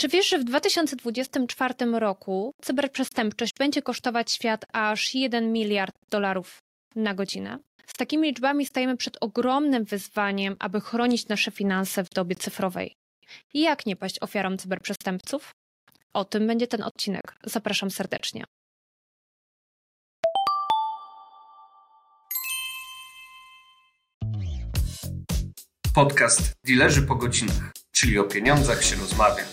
Czy wiesz, że w 2024 roku cyberprzestępczość będzie kosztować świat aż 1 miliard dolarów na godzinę? Z takimi liczbami stajemy przed ogromnym wyzwaniem, aby chronić nasze finanse w dobie cyfrowej. Jak nie paść ofiarą cyberprzestępców? O tym będzie ten odcinek. Zapraszam serdecznie. Podcast Dilerzy po godzinach, czyli o pieniądzach się rozmawia.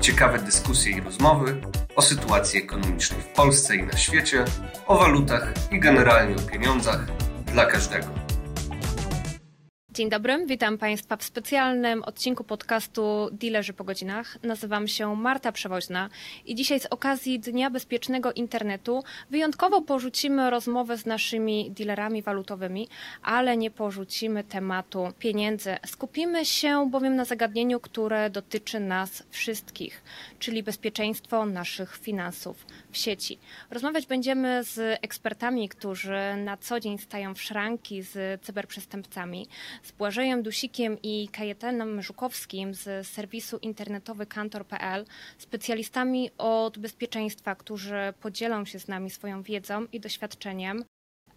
Ciekawe dyskusje i rozmowy o sytuacji ekonomicznej w Polsce i na świecie, o walutach i generalnie o pieniądzach dla każdego. Dzień dobry, witam Państwa w specjalnym odcinku podcastu Dealerzy po godzinach. Nazywam się Marta Przewoźna i dzisiaj z okazji Dnia Bezpiecznego Internetu wyjątkowo porzucimy rozmowę z naszymi dealerami walutowymi, ale nie porzucimy tematu pieniędzy. Skupimy się bowiem na zagadnieniu, które dotyczy nas wszystkich, czyli bezpieczeństwo naszych finansów w sieci. Rozmawiać będziemy z ekspertami, którzy na co dzień stają w szranki z cyberprzestępcami z Błażejem Dusikiem i Kajetanem Żukowskim z serwisu internetowy kantor.pl, specjalistami od bezpieczeństwa, którzy podzielą się z nami swoją wiedzą i doświadczeniem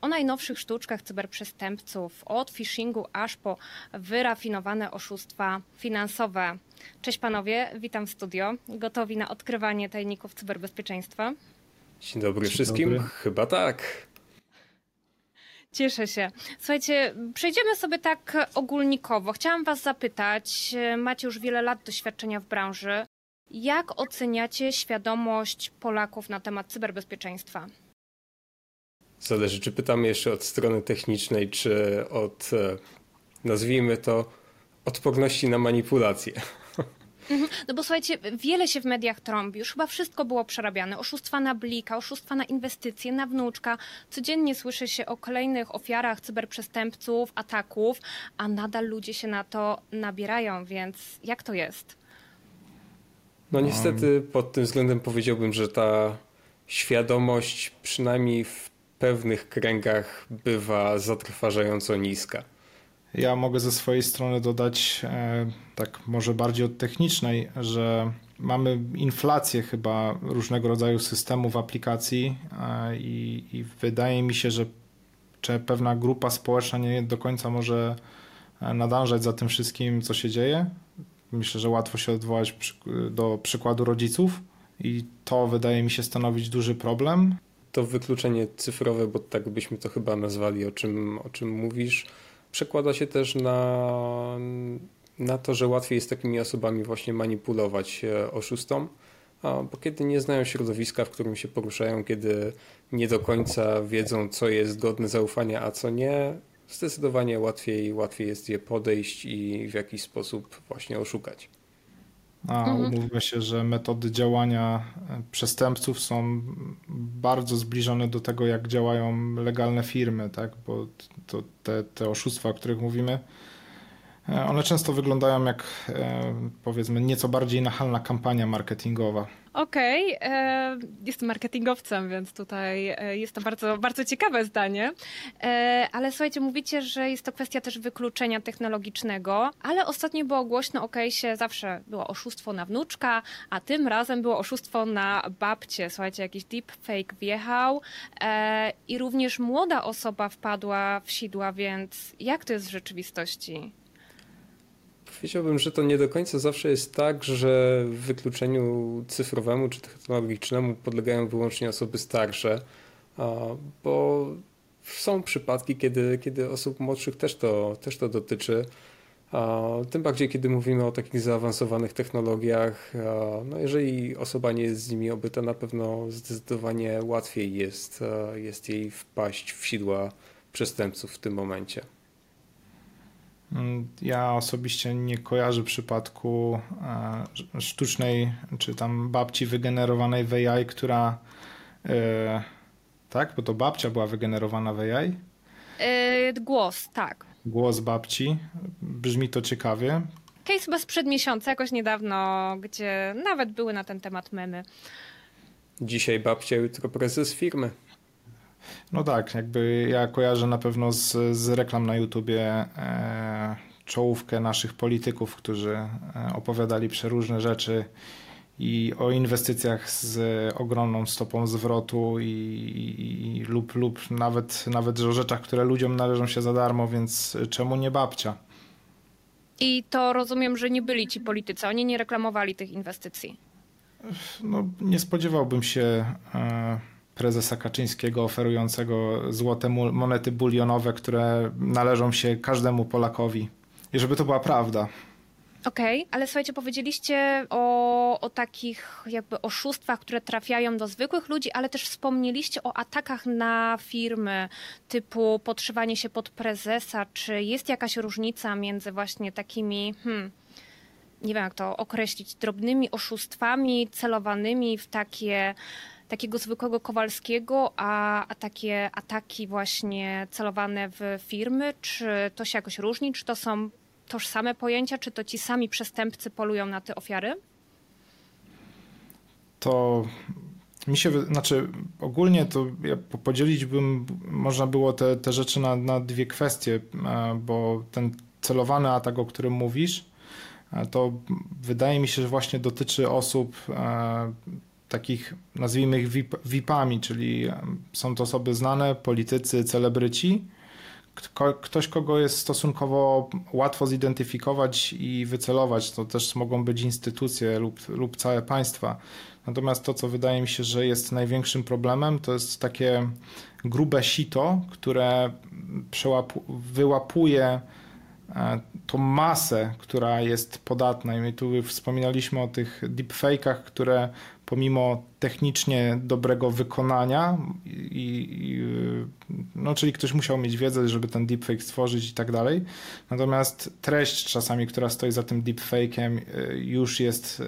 o najnowszych sztuczkach cyberprzestępców, od phishingu aż po wyrafinowane oszustwa finansowe. Cześć panowie, witam w studio. Gotowi na odkrywanie tajników cyberbezpieczeństwa? Dzień dobry Dzień wszystkim. Dobry. Chyba tak. Cieszę się. Słuchajcie, przejdziemy sobie tak ogólnikowo. Chciałam Was zapytać, macie już wiele lat doświadczenia w branży. Jak oceniacie świadomość Polaków na temat cyberbezpieczeństwa? Zależy, czy pytamy jeszcze od strony technicznej, czy od, e, nazwijmy to, odporności na manipulacje. Mhm. No bo słuchajcie, wiele się w mediach trąbi, już chyba wszystko było przerabiane. Oszustwa na blika, oszustwa na inwestycje, na wnuczka. Codziennie słyszy się o kolejnych ofiarach cyberprzestępców, ataków, a nadal ludzie się na to nabierają, więc jak to jest? No niestety pod tym względem powiedziałbym, że ta świadomość przynajmniej w pewnych kręgach bywa zatrważająco niska. Ja mogę ze swojej strony dodać, e, tak może bardziej od technicznej, że mamy inflację chyba różnego rodzaju systemów, aplikacji e, i, i wydaje mi się, że pewna grupa społeczna nie do końca może e, nadążać za tym wszystkim, co się dzieje. Myślę, że łatwo się odwołać do przykładu rodziców i to wydaje mi się stanowić duży problem. To wykluczenie cyfrowe, bo tak byśmy to chyba nazwali, o czym, o czym mówisz, przekłada się też na, na to, że łatwiej jest takimi osobami właśnie manipulować e, oszustom, bo kiedy nie znają środowiska, w którym się poruszają, kiedy nie do końca wiedzą, co jest godne zaufania, a co nie, zdecydowanie łatwiej, łatwiej jest je podejść i w jakiś sposób właśnie oszukać. A mhm. umówmy się, że metody działania e, przestępców są bardzo zbliżone do tego, jak działają legalne firmy, tak? bo to te, te oszustwa, o których mówimy, e, one często wyglądają jak e, powiedzmy nieco bardziej nachalna kampania marketingowa. Okej, okay. E, jestem marketingowcem, więc tutaj e, jest to bardzo, bardzo ciekawe zdanie. E, ale słuchajcie, mówicie, że jest to kwestia też wykluczenia technologicznego, ale ostatnio było głośno o się zawsze było oszustwo na wnuczka, a tym razem było oszustwo na babcie. Słuchajcie, jakiś deepfake wjechał i również młoda osoba wpadła w sidła, więc jak to jest w rzeczywistości? Powiedziałbym, że to nie do końca zawsze jest tak, że wykluczeniu cyfrowemu czy technologicznemu podlegają wyłącznie osoby starsze, bo są przypadki, kiedy, kiedy osób młodszych też to, też to dotyczy. Tym bardziej, kiedy mówimy o takich zaawansowanych technologiach, no jeżeli osoba nie jest z nimi obyta, na pewno zdecydowanie łatwiej jest, jest jej wpaść w sidła przestępców w tym momencie. Mm, ja osobiście nie kojarzę przypadku e, sztucznej czy tam babci wygenerowanej w AI, która. E, tak, bo to babcia była wygenerowana w AI. Yy, głos, tak. Głos babci. Brzmi to ciekawie. Case chyba sprzed miesiąca, jakoś niedawno, gdzie nawet były na ten temat memy. Dzisiaj babcia, jutro prezes firmy. No tak, jakby ja kojarzę na pewno z, z reklam na YouTubie e, czołówkę naszych polityków, którzy e, opowiadali przeróżne rzeczy i o inwestycjach z ogromną stopą zwrotu i, i, i, lub, lub nawet, nawet o rzeczach, które ludziom należą się za darmo, więc czemu nie babcia? I to rozumiem, że nie byli ci politycy, oni nie reklamowali tych inwestycji. No, nie spodziewałbym się e, prezesa Kaczyńskiego oferującego złote monety bulionowe, które należą się każdemu Polakowi. I żeby to była prawda. Okej, okay, ale słuchajcie, powiedzieliście o, o takich jakby oszustwach, które trafiają do zwykłych ludzi, ale też wspomnieliście o atakach na firmy typu podszywanie się pod prezesa. Czy jest jakaś różnica między właśnie takimi, hmm, nie wiem jak to określić, drobnymi oszustwami celowanymi w takie takiego zwykłego Kowalskiego, a, a takie ataki właśnie celowane w firmy, czy to się jakoś różni, czy to są tożsame pojęcia? Czy to ci sami przestępcy polują na te ofiary? To mi się, znaczy ogólnie to ja podzielić bym, można było te, te rzeczy na, na dwie kwestie, e, bo ten celowany atak, o którym mówisz, e, to wydaje mi się, że właśnie dotyczy osób e, takich, nazwijmy ich VIP, VIP-ami, czyli są to osoby znane, politycy, celebryci, ktoś, kogo jest stosunkowo łatwo zidentyfikować i wycelować. To też mogą być instytucje lub, lub całe państwa. Natomiast to, co wydaje mi się, że jest największym problemem, to jest takie grube sito, które wyłapuje e, tą masę, która jest podatna. I my tu wspominaliśmy o tych deepfake'ach, które pomimo technicznie dobrego wykonania, i, i, no, czyli ktoś musiał mieć wiedzę, żeby ten deepfake stworzyć i tak dalej. Natomiast treść czasami, która stoi za tym deepfake'iem, y, już jest y,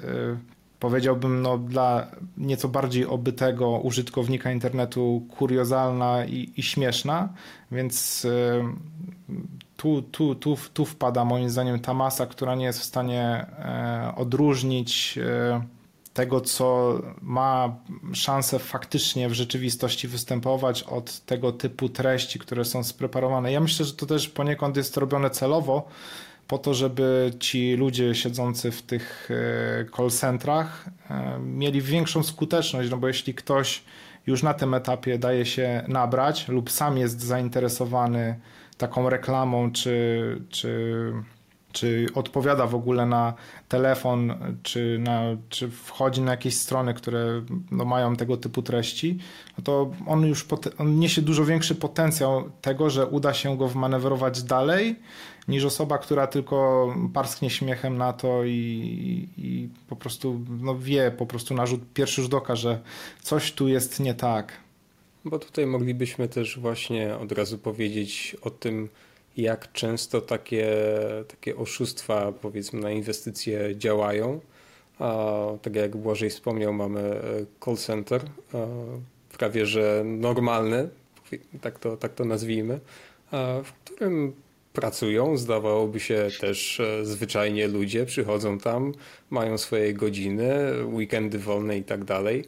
powiedziałbym, no, dla nieco bardziej obytego użytkownika internetu kuriozalna i, i śmieszna, więc y, tu, tu, tu, tu wpada moim zdaniem ta masa, która nie jest w stanie odróżnić tego, co ma szansę faktycznie w rzeczywistości występować od tego typu treści, które są spreparowane. Ja myślę, że to też poniekąd jest robione celowo, po to, żeby ci ludzie siedzący w tych e, call centrach e, mieli większą skuteczność, no bo jeśli ktoś już na tym etapie daje się nabrać lub sam jest zainteresowany taką reklamą czy, czy czy odpowiada w ogóle na telefon, czy, na, czy wchodzi na jakieś strony, które no, mają tego typu treści, no to on już on niesie dużo większy potencjał tego, że uda się go wmanewrować dalej, niż osoba, która tylko parsknie śmiechem na to i, i po prostu no, wie po prostu na rzut pierwszy rzut oka, że coś tu jest nie tak. Bo tutaj moglibyśmy też właśnie od razu powiedzieć o tym, jak często takie, takie oszustwa, powiedzmy, na inwestycje działają. A, tak jak Błażej wspomniał, mamy e, call center, prawie że normalny, tak to, tak to nazwijmy, w którym pracują, zdawałoby się też e, zwyczajnie ludzie, przychodzą tam, mają swoje godziny, weekendy wolne i tak dalej.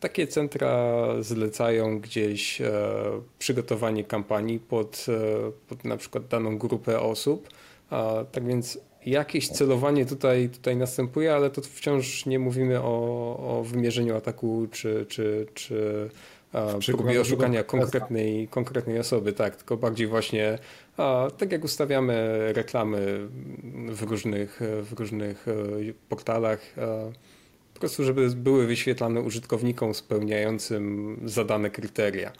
Takie centra zlecają gdzieś e, przygotowanie kampanii pod, e, pod na przykład daną grupę osób. A, tak więc jakieś celowanie tutaj, tutaj następuje, ale to wciąż nie mówimy o, o wymierzeniu ataku czy, czy, czy a, próbie oszukania konkretnej, konkretnej osoby, tak, tylko bardziej właśnie a, tak jak ustawiamy reklamy w różnych, w różnych e, portalach, po prostu, żeby były wyświetlane użytkownikom spełniającym zadane kryteria.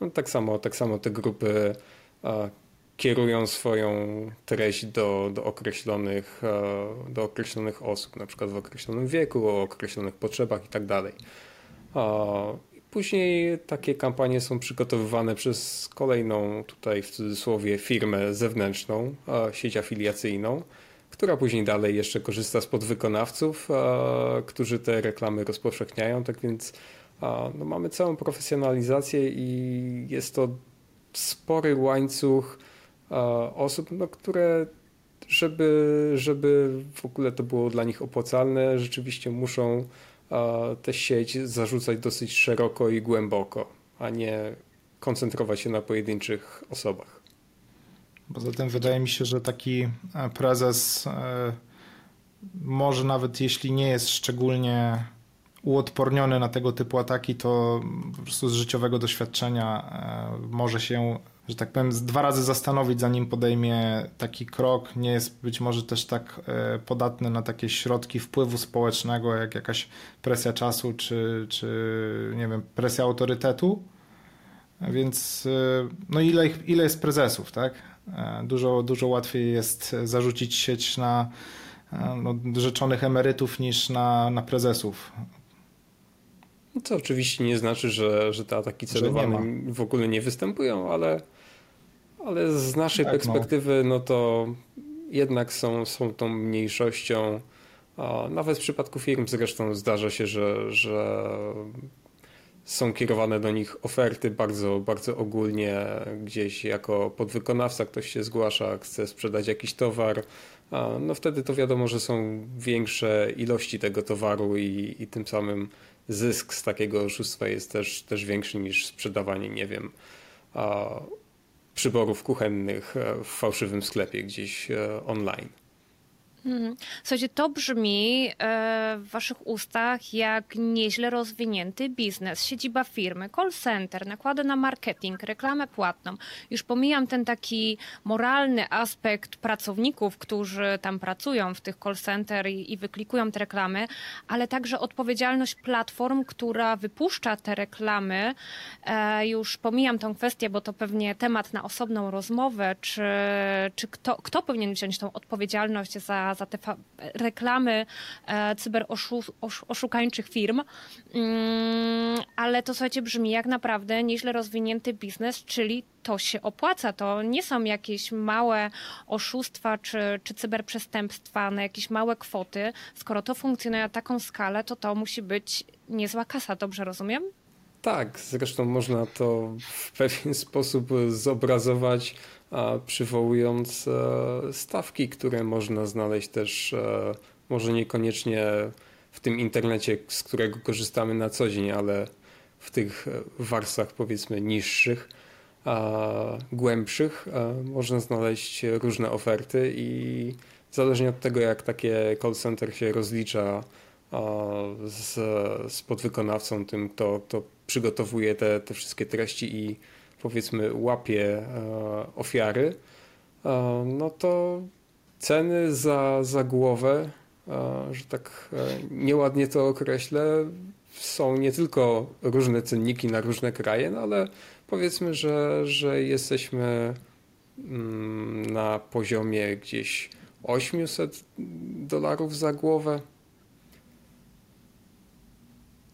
No, tak, samo, tak samo te grupy a, kierują swoją treść do, do, określonych, a, do określonych osób, na przykład w określonym wieku, o określonych potrzebach itd. Tak później takie kampanie są przygotowywane przez kolejną, tutaj w cudzysłowie, firmę zewnętrzną, sieć afiliacyjną która później dalej jeszcze korzysta z podwykonawców, którzy te reklamy rozpowszechniają. Tak więc no, mamy całą profesjonalizację i jest to spory łańcuch osób, no, które żeby, żeby w ogóle to było dla nich opłacalne, rzeczywiście muszą tę sieć zarzucać dosyć szeroko i głęboko, a nie koncentrować się na pojedynczych osobach. Poza tym wydaje mi się, że taki e, prezes e, może nawet jeśli nie jest szczególnie uodporniony na tego typu ataki, to po prostu z życiowego doświadczenia e, może się, że tak powiem, dwa razy zastanowić, zanim podejmie taki krok. Nie jest być może też tak podatny na takie środki wpływu społecznego, jak jakaś presja czasu, czy, czy nie wiem, presja autorytetu. Więc no ile, ile jest prezesów, tak? Dużo, dużo łatwiej jest zarzucić sieć na no, rzeczonych emerytów niż na, na prezesów. Co oczywiście nie znaczy, że, że te ataki celowane w ogóle nie występują, ale, ale z naszej tak, no. perspektywy, no. no to jednak są, są tą mniejszością. Nawet w przypadku firm zresztą zdarza się, że, że są kierowane do nich oferty bardzo, bardzo ogólnie, gdzieś jako podwykonawca ktoś się zgłasza, chce sprzedać jakiś towar, no wtedy to wiadomo, że są większe ilości tego towaru i, i tym samym zysk z takiego oszustwa jest też, też większy niż sprzedawanie, nie wiem, przyborów kuchennych e, w fałszywym sklepie gdzieś e, online. Mhm. Słuchajcie, to brzmi e, w waszych ustach jak nieźle rozwinięty biznes, siedziba firmy, call center, nakłady na marketing, reklamę płatną. Już pomijam ten taki moralny aspekt pracowników, którzy tam pracują w tych call center i, i wyklikują te reklamy, ale także odpowiedzialność platform, która wypuszcza te reklamy. E, już pomijam tą kwestię, bo to pewnie temat na osobną rozmowę, czy, czy kto, kto powinien wziąć tą odpowiedzialność za za te reklamy e, cyberoszukańczych firm. Mm, ale to słuchajcie, brzmi jak naprawdę nieźle rozwinięty biznes, czyli to się opłaca. To nie są jakieś małe oszustwa czy, czy cyberprzestępstwa na jakieś małe kwoty. Skoro to funkcjonuje na taką skalę, to to musi być niezła kasa, dobrze rozumiem? Tak, zresztą można to w pewien sposób zobrazować przywołując e, stawki, które można znaleźć też, e, może niekoniecznie w tym internecie, z którego korzystamy na co dzień, ale w tych warstwach powiedzmy niższych, głębszych, można znaleźć różne oferty i zależnie od tego, jak takie call center się rozlicza z, z podwykonawcą, tym, kto, kto przygotowuje te, te wszystkie treści i powiedzmy łapie e, ofiary, e, no to ceny za, za głowę, e, że tak nieładnie to określę, są nie tylko różne cenniki na różne kraje, no ale powiedzmy, że, że jesteśmy mm, na poziomie gdzieś 800 dolarów za głowę.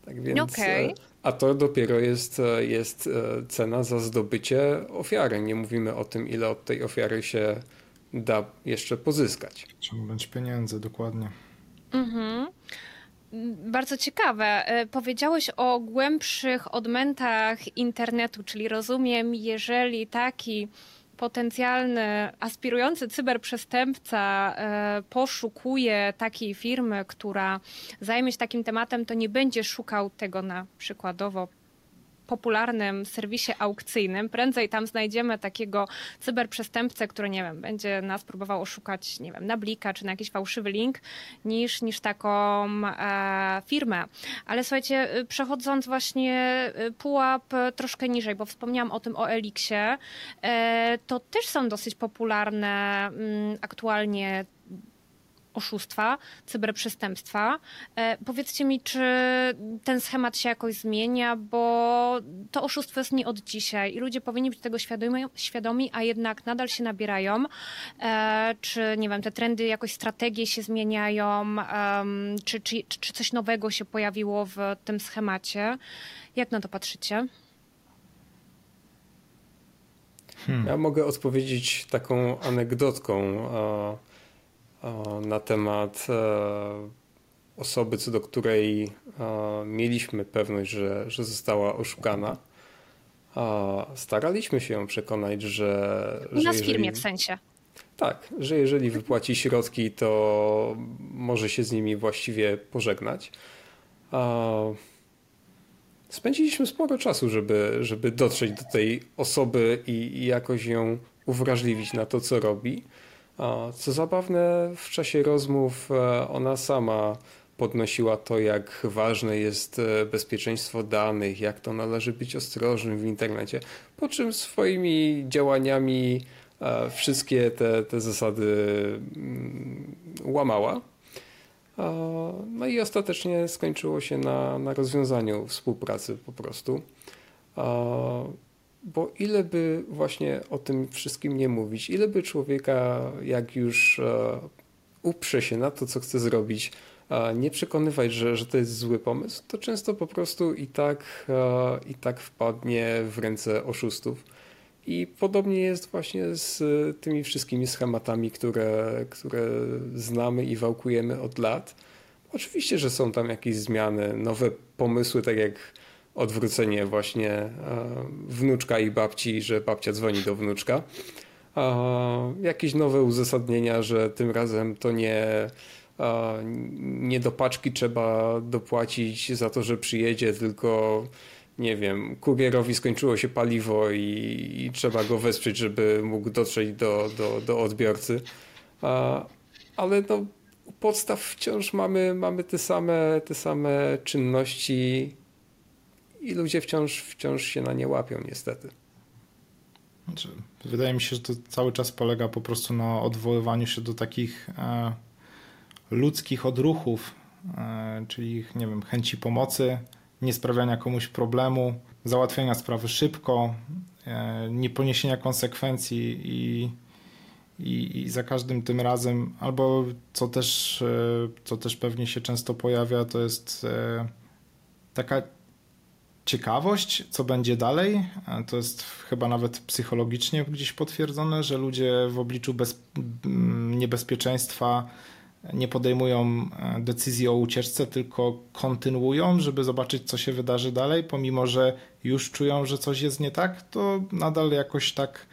Tak więc okay. A to dopiero jest, e, jest e, cena za zdobycie ofiary. Nie mówimy o tym, ile od tej ofiary się da jeszcze pozyskać. Ciągnąć pieniędzy, dokładnie. Mhm. Bardzo ciekawe. E, powiedziałeś o głębszych odmętach internetu, czyli rozumiem, jeżeli taki potencjalny, aspirujący cyberprzestępca e, poszukuje takiej firmy, która zajmie się takim tematem, to nie będzie szukał tego na przykładowo popularnym serwisie aukcyjnym. Prędzej tam znajdziemy takiego cyberprzestępcę, który, nie wiem, będzie nas próbował oszukać, nie wiem, na blika czy na jakiś fałszywy link, niż, niż taką e, firmę. Ale słuchajcie, y, przechodząc właśnie y, pułap troszkę niżej, bo wspomniałam o tym o Elixie, e, to też są dosyć popularne m, mm, aktualnie oszustwa, cyberprzestępstwa. E, powiedzcie mi, czy ten schemat się jakoś zmienia, bo to oszustwo jest nie od dzisiaj i ludzie powinni być tego świadomi, świadomi a jednak nadal się nabierają. E, czy, nie wiem, te trendy, jakoś strategie się zmieniają, czy, czy, czy coś nowego się pojawiło w tym schemacie? Jak na to patrzycie? Hmm. Ja mogę odpowiedzieć taką anegdotką na temat e, osoby, co do której e, mieliśmy pewność, że, że została oszukana. Staraliśmy się ją przekonać, że. U nas firmie w sensie. Tak, że jeżeli wypłaci środki, to może się z nimi właściwie pożegnać. Spędziliśmy sporo czasu, żeby, żeby dotrzeć do tej osoby i, i jakoś ją uwrażliwić na to, co robi. Co zabawne, w czasie rozmów ona sama podnosiła to, jak ważne jest bezpieczeństwo danych, jak to należy być ostrożnym w internecie, po czym swoimi działaniami wszystkie te, te zasady mm, łamała. No i ostatecznie skończyło się na, na rozwiązaniu współpracy po prostu. Bo ile by właśnie o tym wszystkim nie mówić, ile by człowieka, jak już e, uprze się na to, co chce zrobić, nie przekonywać, że, że to jest zły pomysł, to często po prostu i tak, e, i tak wpadnie w ręce oszustów. I podobnie jest właśnie z tymi wszystkimi schematami, które, które znamy i wałkujemy od lat. Oczywiście, że są tam jakieś zmiany, nowe pomysły, tak jak odwrócenie właśnie e, wnuczka i babci, że babcia dzwoni do wnuczka. Jakieś nowe uzasadnienia, że tym razem to nie, nie do paczki trzeba dopłacić za to, że przyjedzie, tylko nie wiem, kurierowi skończyło się paliwo i, i trzeba go wesprzeć, żeby mógł dotrzeć do, do, do odbiorcy. Ale no, u podstaw wciąż mamy, mamy te, same, te same czynności i ludzie wciąż, wciąż się na nie łapią, niestety. Znaczy, wydaje mi się, że to cały czas polega po prostu na odwoływaniu się do takich e, ludzkich odruchów, e, czyli nie wiem, chęci pomocy, nie sprawiania komuś problemu, załatwiania sprawy szybko, e, nie poniesienia konsekwencji i, i, i, za każdym tym razem, albo co też, e, co też pewnie się często pojawia, to jest e, taka ciekawość, co będzie dalej. To jest chyba nawet psychologicznie gdzieś potwierdzone, że ludzie w obliczu bez, niebezpieczeństwa nie podejmują e, decyzji o ucieczce, tylko kontynuują, żeby zobaczyć, co się wydarzy dalej, pomimo że już czują, że coś jest nie tak, to nadal jakoś tak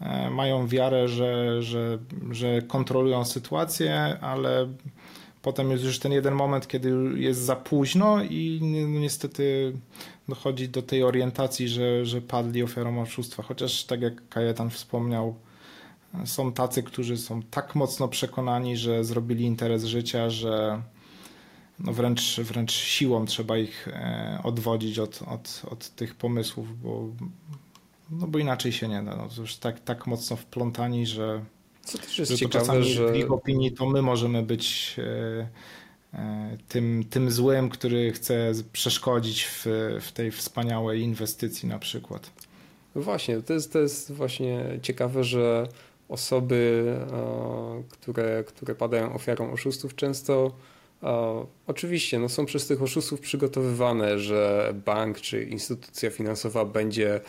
e, mają wiarę, że, że, że kontrolują sytuację, ale potem jest już ten jeden moment, kiedy jest za późno i niestety dochodzi do tej orientacji, że, że padli ofiarą oszustwa. Chociaż tak jak Kajetan wspomniał, są tacy, którzy są tak mocno przekonani, że zrobili interes życia, że no wręcz, wręcz siłą trzeba ich e, odwodzić od, od, od tych pomysłów, bo, no bo inaczej się nie da. No, już tak, tak mocno wplątani, że, Co też jest że ciekawe, czasami że... w ich opinii to my możemy być e, e, tym, tym złym, który chce przeszkodzić w, w tej wspaniałej inwestycji na przykład. Właśnie, to jest, to jest właśnie ciekawe, że osoby, e, które, które padają ofiarą oszustów, często oczywiście no, są przez tych oszustów przygotowywane, że bank czy instytucja finansowa będzie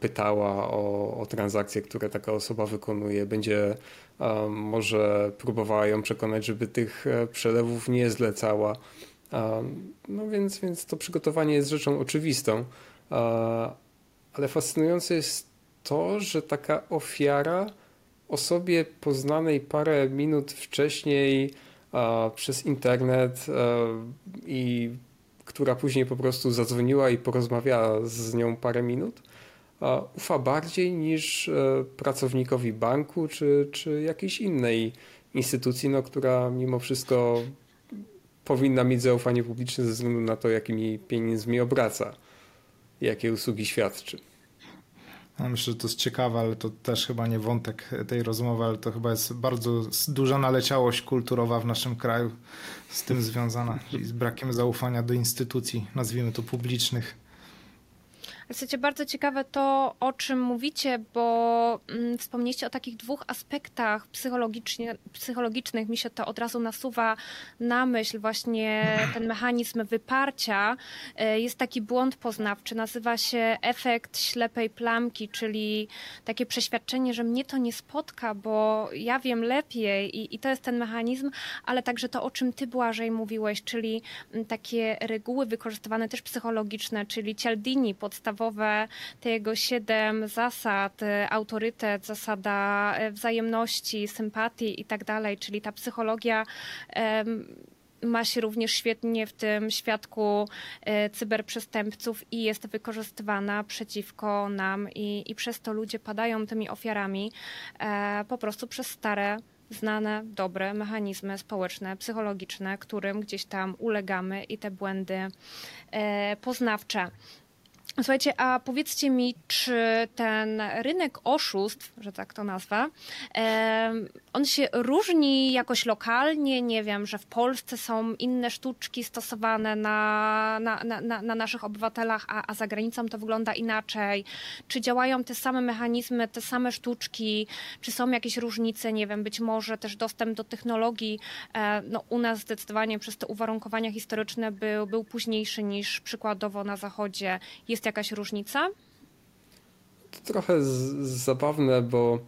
pytała o, o transakcje, które taka osoba wykonuje, będzie może próbowała ją przekonać, żeby tych przelewów nie zlecała. No więc, więc to przygotowanie jest rzeczą oczywistą, ale fascynujące jest to, że taka ofiara osobie poznanej parę minut wcześniej przez internet i która później po prostu zadzwoniła i porozmawiała z nią parę minut, ufa bardziej niż e, pracownikowi banku czy, czy jakiejś innej instytucji, no, która mimo wszystko powinna mieć zaufanie publiczne ze względu na to, jakimi pieniędzmi obraca, jakie usługi świadczy. Myślę, że to jest ciekawe, ale to też chyba nie wątek tej rozmowy, ale to chyba jest bardzo duża naleciałość kulturowa w naszym kraju z tym związana, czyli z brakiem zaufania do instytucji, nazwijmy to publicznych. Słuchajcie, bardzo ciekawe to, o czym mówicie, bo mm, wspomnieliście o takich dwóch aspektach psychologicznie, psychologicznych. Mi się to od razu nasuwa na myśl, właśnie ten mechanizm wyparcia. E, jest taki błąd poznawczy, nazywa się efekt ślepej plamki, czyli takie przeświadczenie, że mnie to nie spotka, bo ja wiem lepiej i, i to jest ten mechanizm, ale także to, o czym ty, Błażej, mówiłeś, czyli mm, takie reguły wykorzystywane też psychologiczne, czyli Cialdini, podstawowe podstawowe, te jego siedem zasad, y, autorytet, zasada y, wzajemności, sympatii i tak dalej, czyli ta psychologia ma się również świetnie w tym świadku e, cyberprzestępców i jest wykorzystywana przeciwko nam i, i przez to ludzie padają tymi ofiarami e, po prostu przez stare znane, dobre mechanizmy społeczne, psychologiczne, którym gdzieś tam ulegamy i te błędy e, poznawcze. Słuchajcie, a powiedzcie mi, czy ten rynek oszustw, że tak to nazwa, on się różni jakoś lokalnie? Nie wiem, że w Polsce są inne sztuczki stosowane na, na, na, na naszych obywatelach, a, a za granicą to wygląda inaczej? Czy działają te same mechanizmy, te same sztuczki? Czy są jakieś różnice? Nie wiem, być może też dostęp do technologii e, no, u nas zdecydowanie przez te uwarunkowania historyczne był, był późniejszy niż przykładowo na Zachodzie. Jest jest jakaś różnica? To trochę z, zabawne, bo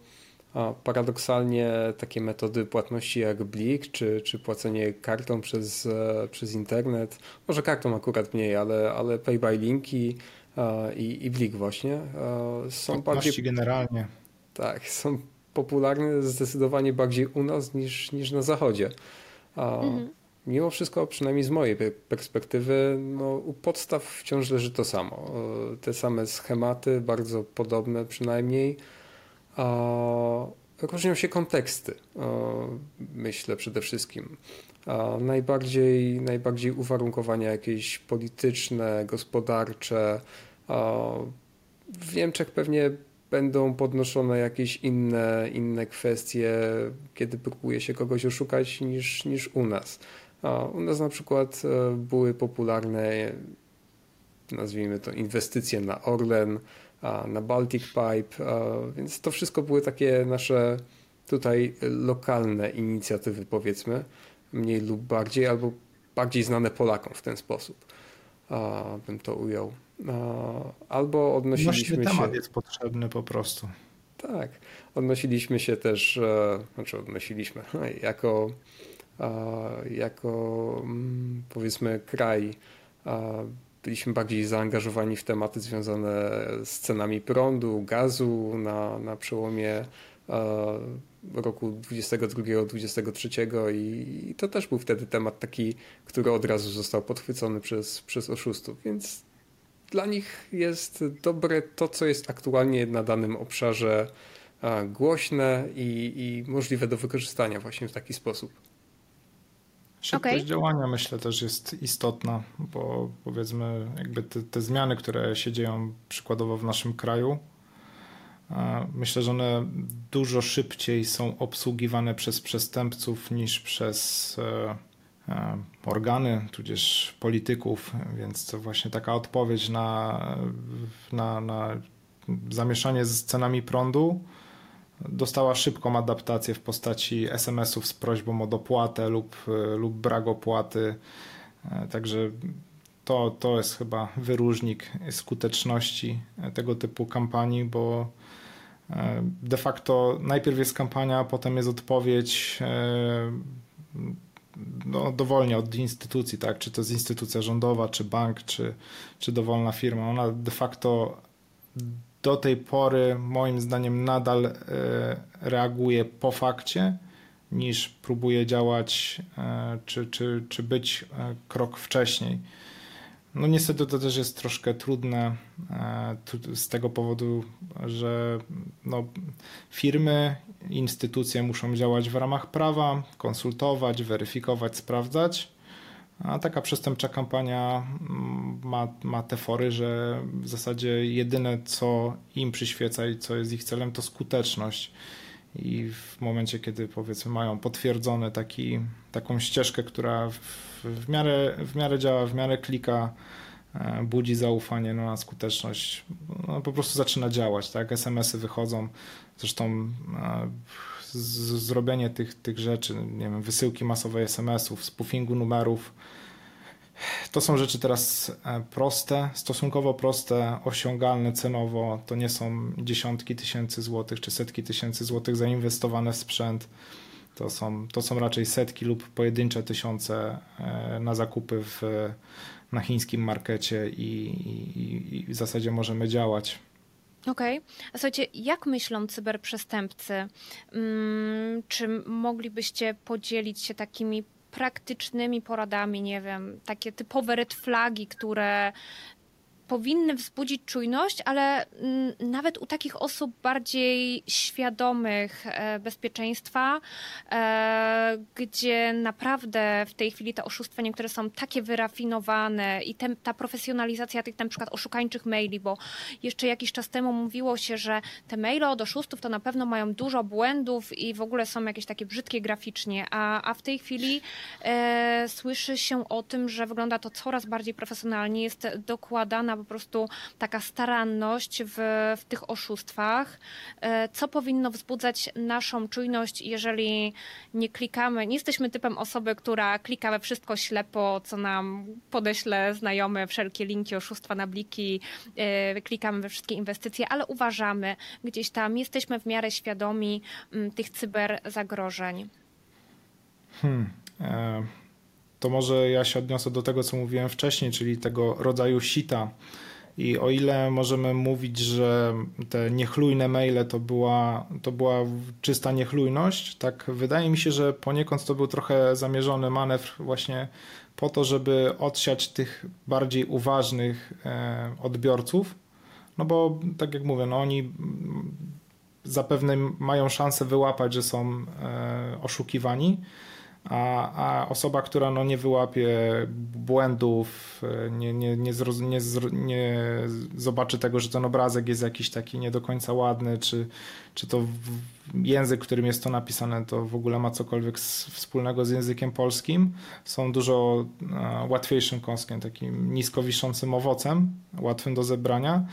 a, paradoksalnie takie metody płatności jak Blik, czy, czy płacenie kartą przez, e, przez internet, może kartą akurat mniej, ale, ale pay by linki a, i, i Blik właśnie a, są bardziej... generalnie. Tak, są popularne zdecydowanie bardziej u nas niż, niż na zachodzie. Mhm mimo wszystko, przynajmniej z mojej perspektywy, no, u podstaw wciąż leży to samo. Te same schematy, bardzo podobne przynajmniej. Różnią się konteksty, myślę przede wszystkim. Najbardziej, najbardziej uwarunkowania jakieś polityczne, gospodarcze. W Niemczech pewnie będą podnoszone jakieś inne, inne kwestie, kiedy próbuje się kogoś oszukać niż, niż u nas. U nas na przykład e, były popularne, nazwijmy to, inwestycje na Orlen, na Baltic Pipe, więc to wszystko były takie nasze tutaj lokalne inicjatywy, powiedzmy, mniej lub bardziej, albo bardziej znane Polakom w ten sposób, bym to ujął. Albo odnosiliśmy Właśnie temat jest potrzebny po prostu. Tak, odnosiliśmy się też, e, znaczy odnosiliśmy, jako jako mm, powiedzmy kraj byliśmy bardziej zaangażowani w tematy związane z cenami prądu, gazu na, na przełomie roku 22-23 i to też był wtedy temat taki, który od razu został podchwycony przez, przez oszustów, więc dla nich jest dobre to, co jest aktualnie na danym obszarze głośne i, i możliwe do wykorzystania właśnie w taki sposób. Szybkość okay. działania myślę też jest istotna, bo powiedzmy jakby te, te, zmiany, które się dzieją przykładowo w naszym kraju, myślę, że one dużo szybciej są obsługiwane przez przestępców niż przez e, e, organy, tudzież polityków, więc to właśnie taka odpowiedź na, na, na zamieszanie z cenami prądu dostała szybką adaptację w postaci SMS-ów z prośbą o dopłatę lub, e, lub brak opłaty. E, także to, to jest chyba wyróżnik skuteczności tego typu kampanii, bo e, de facto najpierw jest kampania, potem jest odpowiedź no, dowolnie od instytucji, tak? czy to jest instytucja rządowa, czy bank, czy, czy dowolna firma. Ona de facto do tej pory moim zdaniem nadal e, reaguje po fakcie, niż próbuje działać e, czy, czy, czy być e, krok wcześniej. No niestety to też jest troszkę trudne z tego powodu, że no, firmy, instytucje muszą działać w ramach prawa, konsultować, weryfikować, sprawdzać. A taka przestępcza kampania mm, ma, ma te fory, że w zasadzie jedyne co im przyświeca i co jest ich celem to skuteczność. I w momencie, kiedy powiedzmy mają potwierdzone taki, taką ścieżkę, która w, w, miarę, w miarę działa, w miarę klika, e, budzi zaufanie no, na skuteczność, no, po prostu zaczyna działać. Tak? SMS-y wychodzą, zresztą e, zrobienie tych, tych rzeczy, nie wiem, wysyłki masowej SMS-ów, spoofingu numerów, to są rzeczy teraz e, proste, stosunkowo proste, osiągalne cenowo. To nie są dziesiątki tysięcy złotych czy setki tysięcy złotych zainwestowane w sprzęt. To są, to są raczej setki lub pojedyncze tysiące e, na zakupy w, na chińskim markecie i, i, i w zasadzie możemy działać. Okej. Okay. A słuchajcie, jak myślą cyberprzestępcy? Hmm, czy moglibyście podzielić się takimi praktycznymi poradami, nie wiem, takie typowe red flagi, które powinny wzbudzić czujność, ale mm, nawet u takich osób bardziej świadomych e, bezpieczeństwa, e, gdzie naprawdę w tej chwili te oszustwa niektóre są takie wyrafinowane i ta profesjonalizacja tych na przykład oszukańczych maili, bo jeszcze jakiś czas temu mówiło się, że te maile od oszustów to na pewno mają dużo błędów i w ogóle są jakieś takie brzydkie graficznie, a, a w tej chwili e, słyszy się o tym, że wygląda to coraz bardziej profesjonalnie, jest dokładana po prostu taka staranność w, w tych oszustwach, e, co powinno wzbudzać naszą czujność, jeżeli nie klikamy, nie jesteśmy typem osoby, która klika we wszystko ślepo, co nam podeśle znajomy, wszelkie linki, oszustwa na bliki, e, klikamy we wszystkie inwestycje, ale uważamy gdzieś tam, jesteśmy w miarę świadomi tych cyberzagrożeń. Hmm. E, to może ja się odniosę do tego, co mówiłem wcześniej, czyli tego rodzaju sita. I o ile możemy mówić, że te niechlujne maile to była, to była czysta niechlujność, tak wydaje mi się, że poniekąd to był trochę zamierzony manewr właśnie po to, żeby odsiać tych bardziej uważnych e, odbiorców. No bo tak jak mówię, no oni zapewne mają szansę wyłapać, że są e, oszukiwani a, a osoba, która no nie wyłapie błędów, nie, nie, nie, nie, nie zobaczy tego, że ten obrazek jest jakiś taki nie do końca ładny, czy, czy to język, którym jest to napisane, to w ogóle ma cokolwiek wspólnego z językiem polskim, są dużo łatwiejszym kąskiem, takim nisko wiszącym owocem, łatwym do zebrania.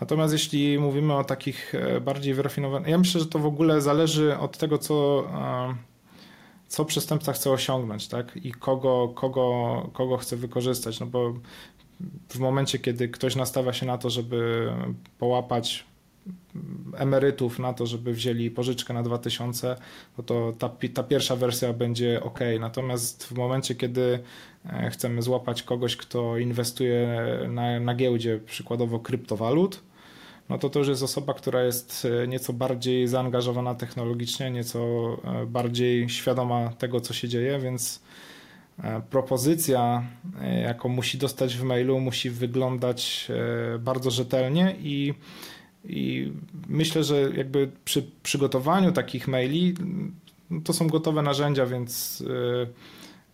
Natomiast jeśli mówimy o takich e, bardziej wyrafinowanych, ja myślę, że to w ogóle zależy od tego, co co przestępca chce osiągnąć, tak? I kogo, kogo, kogo chce wykorzystać. No bo w momencie, kiedy ktoś nastawia się na to, żeby połapać emerytów na to, żeby wzięli pożyczkę na 2000, no to ta, ta pierwsza wersja będzie ok. Natomiast w momencie, kiedy e, chcemy złapać kogoś, kto inwestuje na, na giełdzie, przykładowo kryptowalut, no to to już jest osoba, która jest e, nieco bardziej zaangażowana technologicznie, nieco e, bardziej świadoma tego, co się dzieje, więc e, propozycja, jaką musi dostać w mailu, musi wyglądać bardzo rzetelnie i, i myślę, że jakby przy przygotowaniu takich maili no to są gotowe narzędzia, więc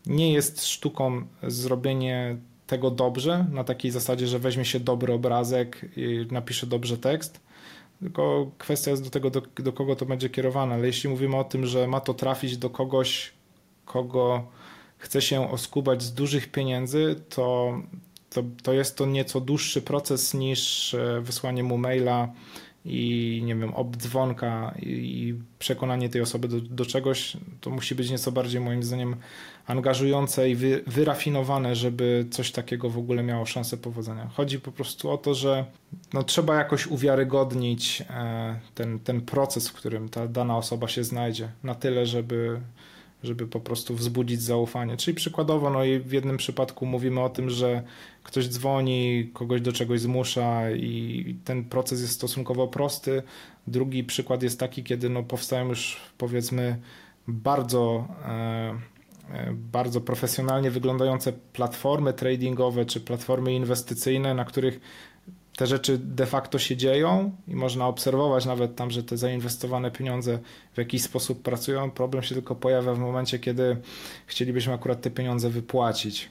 nie jest sztuką zrobienie tego dobrze, na takiej zasadzie, że weźmie się dobry obrazek i napisze dobrze tekst, tylko kwestia jest do tego, do, do kogo to będzie kierowane. Ale jeśli mówimy o tym, że ma to trafić do kogoś, kogo chce się oskubać z dużych pieniędzy, to, to, to jest to nieco dłuższy proces niż e, wysłanie mu maila i nie wiem, obdzwonka i przekonanie tej osoby do, do czegoś, to musi być nieco bardziej moim zdaniem angażujące i wy, wyrafinowane, żeby coś takiego w ogóle miało szansę powodzenia. Chodzi po prostu o to, że no, trzeba jakoś uwiarygodnić e, ten, ten proces, w którym ta dana osoba się znajdzie, na tyle, żeby, żeby po prostu wzbudzić zaufanie. Czyli przykładowo, no i w jednym przypadku mówimy o tym, że ktoś dzwoni, kogoś do czegoś zmusza i ten proces jest stosunkowo prosty. Drugi przykład jest taki, kiedy no powstają już powiedzmy bardzo e, e, bardzo profesjonalnie wyglądające platformy tradingowe czy platformy inwestycyjne, na których te rzeczy de facto się dzieją i można obserwować nawet tam, że te zainwestowane pieniądze w jakiś sposób pracują. Problem się tylko pojawia w momencie, kiedy chcielibyśmy akurat te pieniądze wypłacić.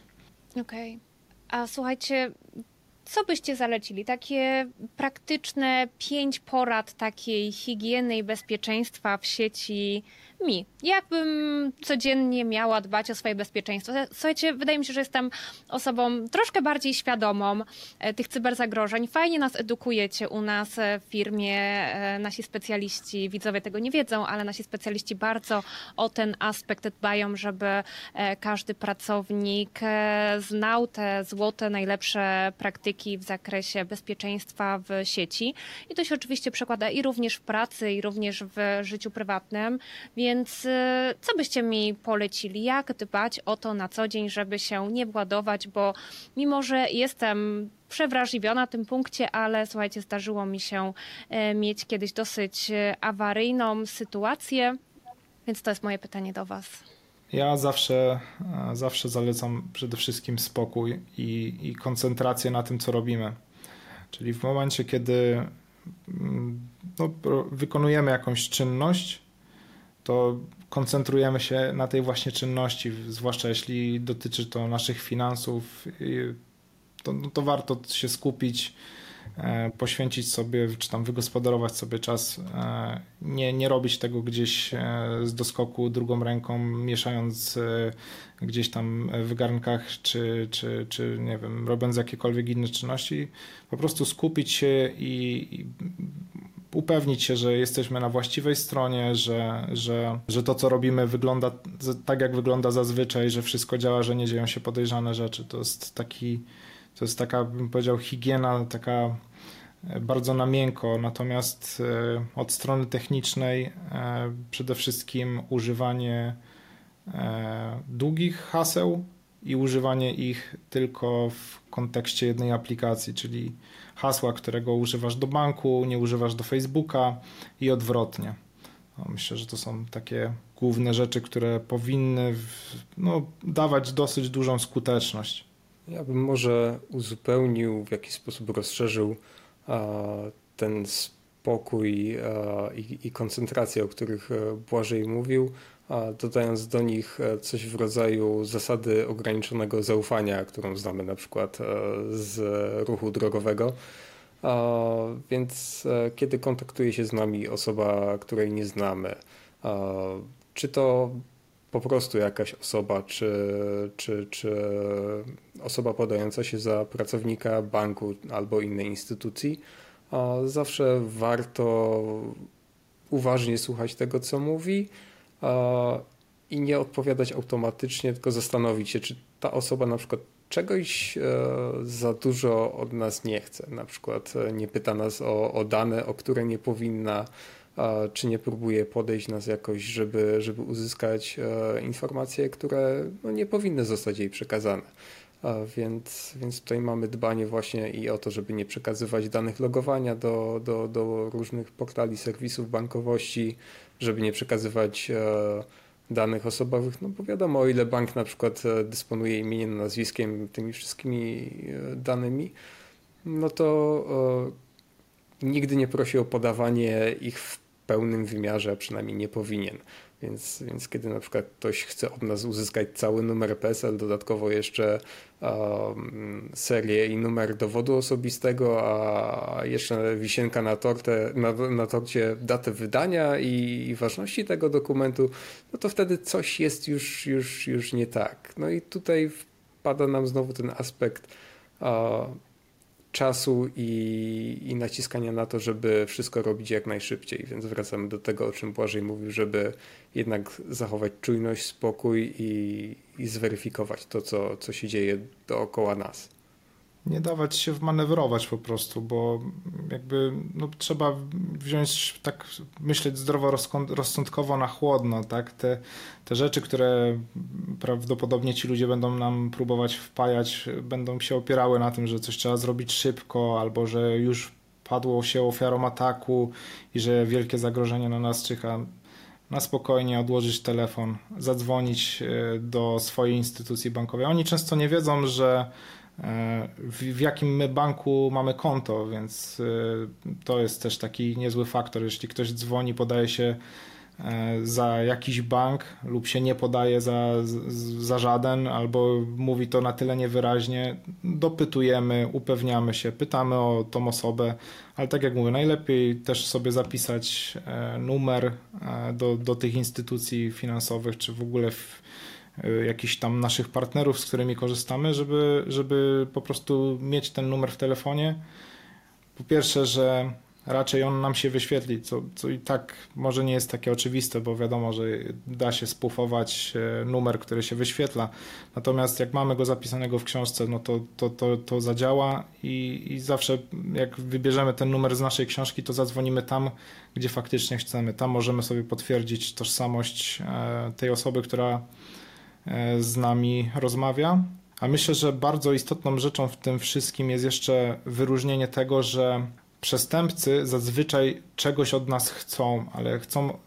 Okej. Okay. A słuchajcie, co byście zalecili? Takie praktyczne pięć porad takiej higieny i bezpieczeństwa w sieci mi. Jakbym codziennie miała dbać o swoje bezpieczeństwo? Słuchajcie, wydaje mi się, że jestem osobą troszkę bardziej świadomą e, tych cyberzagrożeń. Fajnie nas edukujecie u nas w firmie. E, nasi specjaliści, widzowie tego nie wiedzą, ale nasi specjaliści bardzo o ten aspekt dbają, żeby e, każdy pracownik znał te złote, najlepsze praktyki w zakresie bezpieczeństwa w sieci. I to się oczywiście przekłada i również w pracy, i również w życiu prywatnym. Więc więc y, co byście mi polecili? Jak dbać o to na co dzień, żeby się nie władować, bo mimo, że jestem przewrażliwiona tym punkcie, ale słuchajcie, zdarzyło mi się y, mieć kiedyś dosyć y, awaryjną sytuację, więc to jest moje pytanie do Was. Ja zawsze, zawsze zalecam przede wszystkim spokój i, i koncentrację na tym, co robimy. Czyli w momencie, kiedy mm, no, wykonujemy jakąś czynność, to koncentrujemy się na tej właśnie czynności, zwłaszcza jeśli dotyczy to naszych finansów, to, no to warto się skupić, e, poświęcić sobie, czy tam wygospodarować sobie czas, e, nie, nie robić tego gdzieś e, z doskoku drugą ręką, mieszając gdzieś tam w garnkach, czy, czy, czy nie wiem, robiąc jakiekolwiek inne czynności, po prostu skupić się i, i upewnić się, że jesteśmy na właściwej stronie, że, że, że to, co robimy, wygląda tak, jak wygląda zazwyczaj, że wszystko działa, że nie dzieją się podejrzane rzeczy. To jest taki, to jest taka, bym powiedział, higiena, taka e, bardzo na miękko, natomiast e, od strony technicznej e, przede wszystkim używanie długich haseł i używanie ich tylko w kontekście jednej aplikacji, czyli hasła, którego używasz do banku, nie używasz do Facebooka i odwrotnie. No, myślę, że to są takie główne rzeczy, które powinny no, dawać dosyć dużą skuteczność. Ja bym może uzupełnił, w jakiś sposób rozszerzył ten spokój i, koncentrację, o których e, Błażej mówił, dodając do nich e, coś w rodzaju zasady ograniczonego zaufania, którą znamy na przykład e, z ruchu drogowego. Więc kiedy kontaktuje się z nami osoba, której nie znamy, czy to po prostu jakaś osoba, czy, czy, czy osoba podająca się za pracownika banku albo innej instytucji, zawsze warto uważnie słuchać tego, co mówi i nie odpowiadać automatycznie, tylko zastanowić się, czy ta osoba na przykład czegoś e, za dużo od nas nie chce. Na przykład e, nie pyta nas o, o dane, o które nie powinna czy nie próbuje podejść nas jakoś, żeby, żeby uzyskać e, informacje, które no, nie powinny zostać jej przekazane. Więc, więc tutaj mamy dbanie właśnie i o to, żeby nie przekazywać danych logowania do, do, do różnych portali, serwisów bankowości, żeby nie przekazywać e, danych osobowych, no bo wiadomo, o ile bank na przykład e, dysponuje imieniem, nazwiskiem, tymi wszystkimi danymi, no to nigdy nie prosi o podawanie ich w pełnym wymiarze, a przynajmniej nie powinien. Więc, więc kiedy na przykład ktoś chce od nas uzyskać cały numer PESEL, dodatkowo jeszcze um, serię i numer dowodu osobistego, a jeszcze wisienka na, tortę, na, na torcie datę wydania i, i ważności tego dokumentu, no to wtedy coś jest już, już, już nie tak. No i tutaj wpada nam znowu ten aspekt uh, czasu i, i naciskania na to, żeby wszystko robić jak najszybciej. Więc wracamy do tego, o czym Błażej mówił, żeby jednak zachować czujność, spokój i, i zweryfikować to, co, co się dzieje dookoła nas nie dawać się wmanewrować po prostu, bo jakby no, trzeba wziąć, tak myśleć zdroworozsądkowo na chłodno, tak? Te, te rzeczy, które prawdopodobnie ci ludzie będą nam próbować wpajać, będą się opierały na tym, że coś trzeba zrobić szybko, albo że już padło się ofiarą ataku i że wielkie zagrożenie na nas czyha. Na spokojnie odłożyć telefon, zadzwonić e, do swojej instytucji bankowej. Oni często nie wiedzą, że w, jakim my banku mamy konto, więc e, to jest też taki niezły faktor. Jeśli ktoś dzwoni, podaje się e, za jakiś bank lub się nie podaje za, za żaden, albo mówi to na tyle niewyraźnie, dopytujemy, upewniamy się, pytamy o tą osobę, ale tak jak mówię, najlepiej też sobie zapisać e, numer do, do tych instytucji finansowych, czy w ogóle w, Y, jakichś tam naszych partnerów, z którymi korzystamy, żeby, żeby po prostu mieć ten numer w telefonie. Po pierwsze, że raczej on nam się wyświetli, co, co i tak może nie jest takie oczywiste, bo wiadomo, że da się spufować e, numer, który się wyświetla. Natomiast jak mamy go zapisanego w książce, no to, to, to, to zadziała i, i zawsze jak wybierzemy ten numer z naszej książki, to zadzwonimy tam, gdzie faktycznie chcemy. Tam możemy sobie potwierdzić tożsamość e, tej osoby, która z nami rozmawia. A myślę, że bardzo istotną rzeczą w tym wszystkim jest jeszcze wyróżnienie tego, że przestępcy zazwyczaj czegoś od nas chcą, ale chcą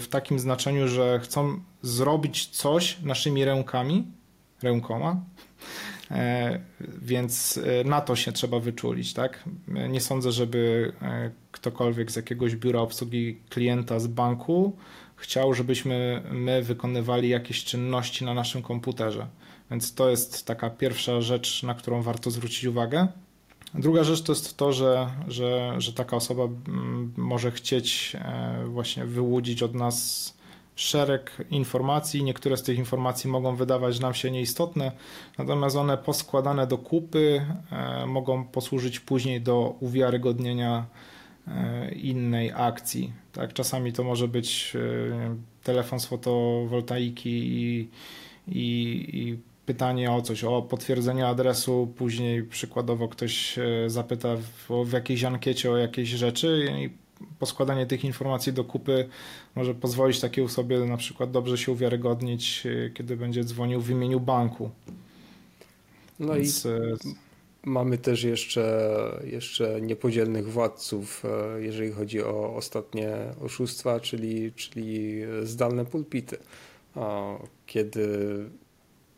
w takim znaczeniu, że chcą zrobić coś naszymi rękami, rękoma, e, więc na to się trzeba wyczulić, tak? Nie sądzę, żeby ktokolwiek z jakiegoś biura obsługi klienta z banku chciał, żebyśmy my wykonywali jakieś czynności na naszym komputerze. Więc to jest taka pierwsza rzecz, na którą warto zwrócić uwagę. Druga rzecz to jest to, że, że, że taka osoba mm, może chcieć e, właśnie wyłudzić od nas szereg informacji. Niektóre z tych informacji mogą wydawać nam się nieistotne, natomiast one poskładane do kupy e, mogą posłużyć później do uwiarygodnienia innej akcji. Tak, czasami to może być telefon z fotowoltaiki i, i, i pytanie o coś, o potwierdzenie adresu, później przykładowo ktoś zapyta w, w jakiejś ankiecie o jakieś rzeczy i poskładanie tych informacji do kupy może pozwolić takiej osobie na przykład dobrze się uwiarygodnić, e, kiedy będzie dzwonił w imieniu banku. No Więc... i e, mamy też jeszcze, jeszcze niepodzielnych władców, e, jeżeli chodzi o ostatnie oszustwa, czyli, czyli zdalne pulpity. Kiedy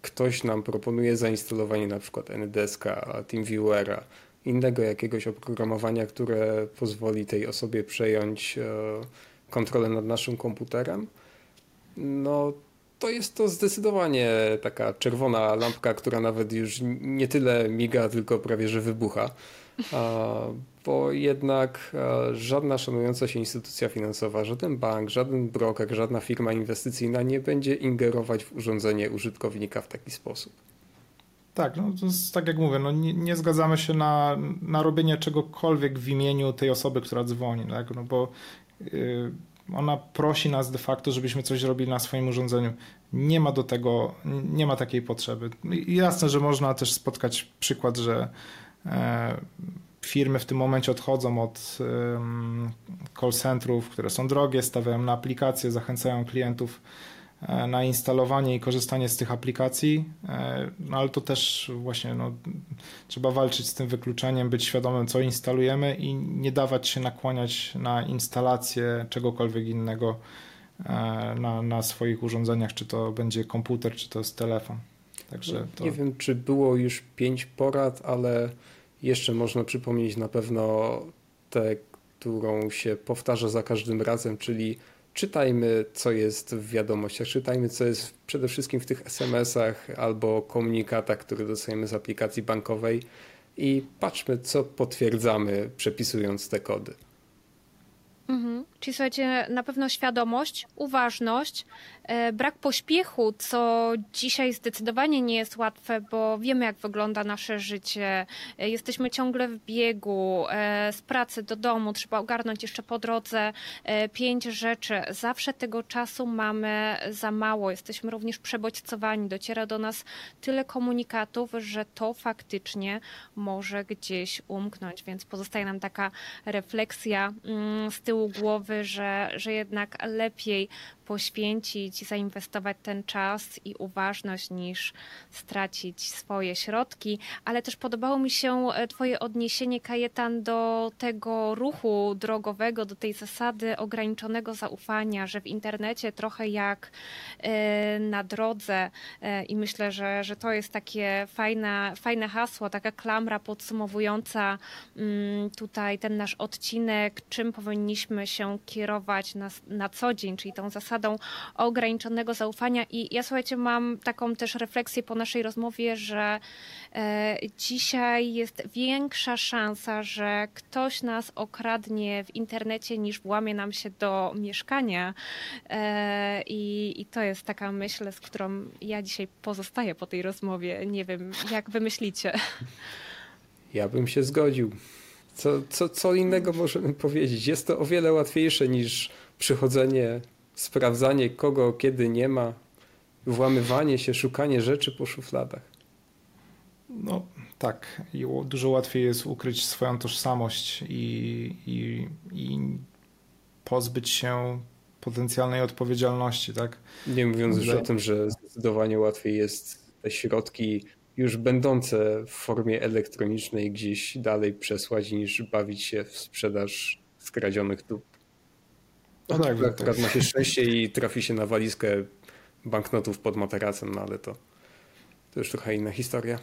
ktoś nam proponuje zainstalowanie na przykład NDSK, TeamViewera, innego jakiegoś oprogramowania, które pozwoli tej osobie przejąć e, kontrolę nad naszym komputerem, no to jest to zdecydowanie taka czerwona lampka, która nawet już nie tyle miga, tylko prawie że wybucha bo jednak żadna szanująca się instytucja finansowa, żaden bank, żaden broker, żadna firma inwestycyjna nie będzie ingerować w urządzenie użytkownika w taki sposób. Tak, no to jest, tak jak mówię, no nie, nie, zgadzamy się na, na robienie czegokolwiek w imieniu tej osoby, która dzwoni, tak? no bo yy, ona prosi nas de facto, żebyśmy coś robili na swoim urządzeniu. Nie ma do tego, nie ma takiej potrzeby. I jasne, że można też spotkać przykład, że e, firmy w tym momencie odchodzą od call centrów, które są drogie, stawiają na aplikacje, zachęcają klientów na instalowanie i korzystanie z tych aplikacji, e, no ale to też właśnie no, trzeba walczyć z tym wykluczeniem, być świadomym, co instalujemy i nie dawać się nakłaniać na instalację czegokolwiek innego e, na, na swoich urządzeniach, czy to będzie komputer, czy to jest telefon. Także to... Nie wiem, czy było już pięć porad, ale jeszcze można przypomnieć na pewno tę, którą się powtarza za każdym razem, czyli czytajmy, co jest w wiadomościach, czytajmy, co jest przede wszystkim w tych SMS-ach albo komunikatach, które dostajemy z aplikacji bankowej i patrzmy, co potwierdzamy, przepisując te kody. Mhm. Czyli słuchajcie, na pewno świadomość, uważność, e, brak pośpiechu, co dzisiaj zdecydowanie nie jest łatwe, bo wiemy, jak wygląda nasze życie. E, jesteśmy ciągle w biegu, e, z pracy do domu, trzeba ogarnąć jeszcze po drodze pięć rzeczy. Zawsze tego czasu mamy za mało. Jesteśmy również przebodźcowani. Dociera do nas tyle komunikatów, że to faktycznie może gdzieś umknąć, więc pozostaje nam taka refleksja mm, z tyłu głowy że, że jednak lepiej poświęcić, zainwestować ten czas i uważność niż stracić swoje środki, ale też podobało mi się e, Twoje odniesienie, Kajetan, do tego ruchu drogowego, do tej zasady ograniczonego zaufania, że w internecie trochę jak e, na drodze. E, i myślę, że, że to jest takie fajne, fajne hasło, taka klamra podsumowująca mm, tutaj ten nasz odcinek, czym powinniśmy się kierować na, na co dzień, czyli tą zasadą ograniczonego zaufania. I ja słuchajcie, mam taką też refleksję po naszej rozmowie, że e, dzisiaj jest większa szansa, że ktoś nas okradnie w internecie niż włamie nam się do mieszkania. E, I, i to jest taka myśl, z którą ja dzisiaj pozostaję po tej rozmowie. Nie wiem, jak wy myślicie. Ja bym się zgodził. Co, co, co innego możemy powiedzieć? Jest to o wiele łatwiejsze niż przychodzenie, sprawdzanie kogo kiedy nie ma, włamywanie się, szukanie rzeczy po szufladach. No tak, dużo łatwiej jest ukryć swoją tożsamość i, i, i pozbyć się potencjalnej odpowiedzialności, tak? Nie mówiąc już o tym, że zdecydowanie łatwiej jest te środki już będące w formie elektronicznej gdzieś dalej przesłać niż bawić się w sprzedaż skradzionych dóbr. No tak, tak, akurat ma się szczęście i trafi się na walizkę banknotów pod materacem, no ale to, to już trochę inna historia.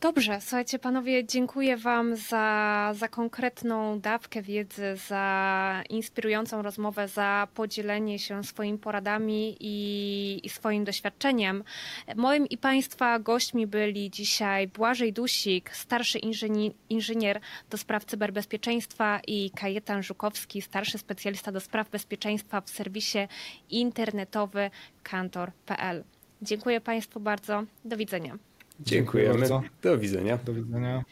Dobrze, słuchajcie panowie, dziękuję wam za, za konkretną dawkę wiedzy, za inspirującą rozmowę, za podzielenie się swoimi poradami i, i swoim doświadczeniem. Moim i państwa gośćmi byli dzisiaj Błażej Dusik, starszy inżynier, inżynier do spraw cyberbezpieczeństwa i Kajetan Żukowski, starszy specjalista do spraw bezpieczeństwa w serwisie internetowy kantor.pl. Dziękuję państwu bardzo. Do widzenia. Dziękujemy. Do widzenia. Do widzenia.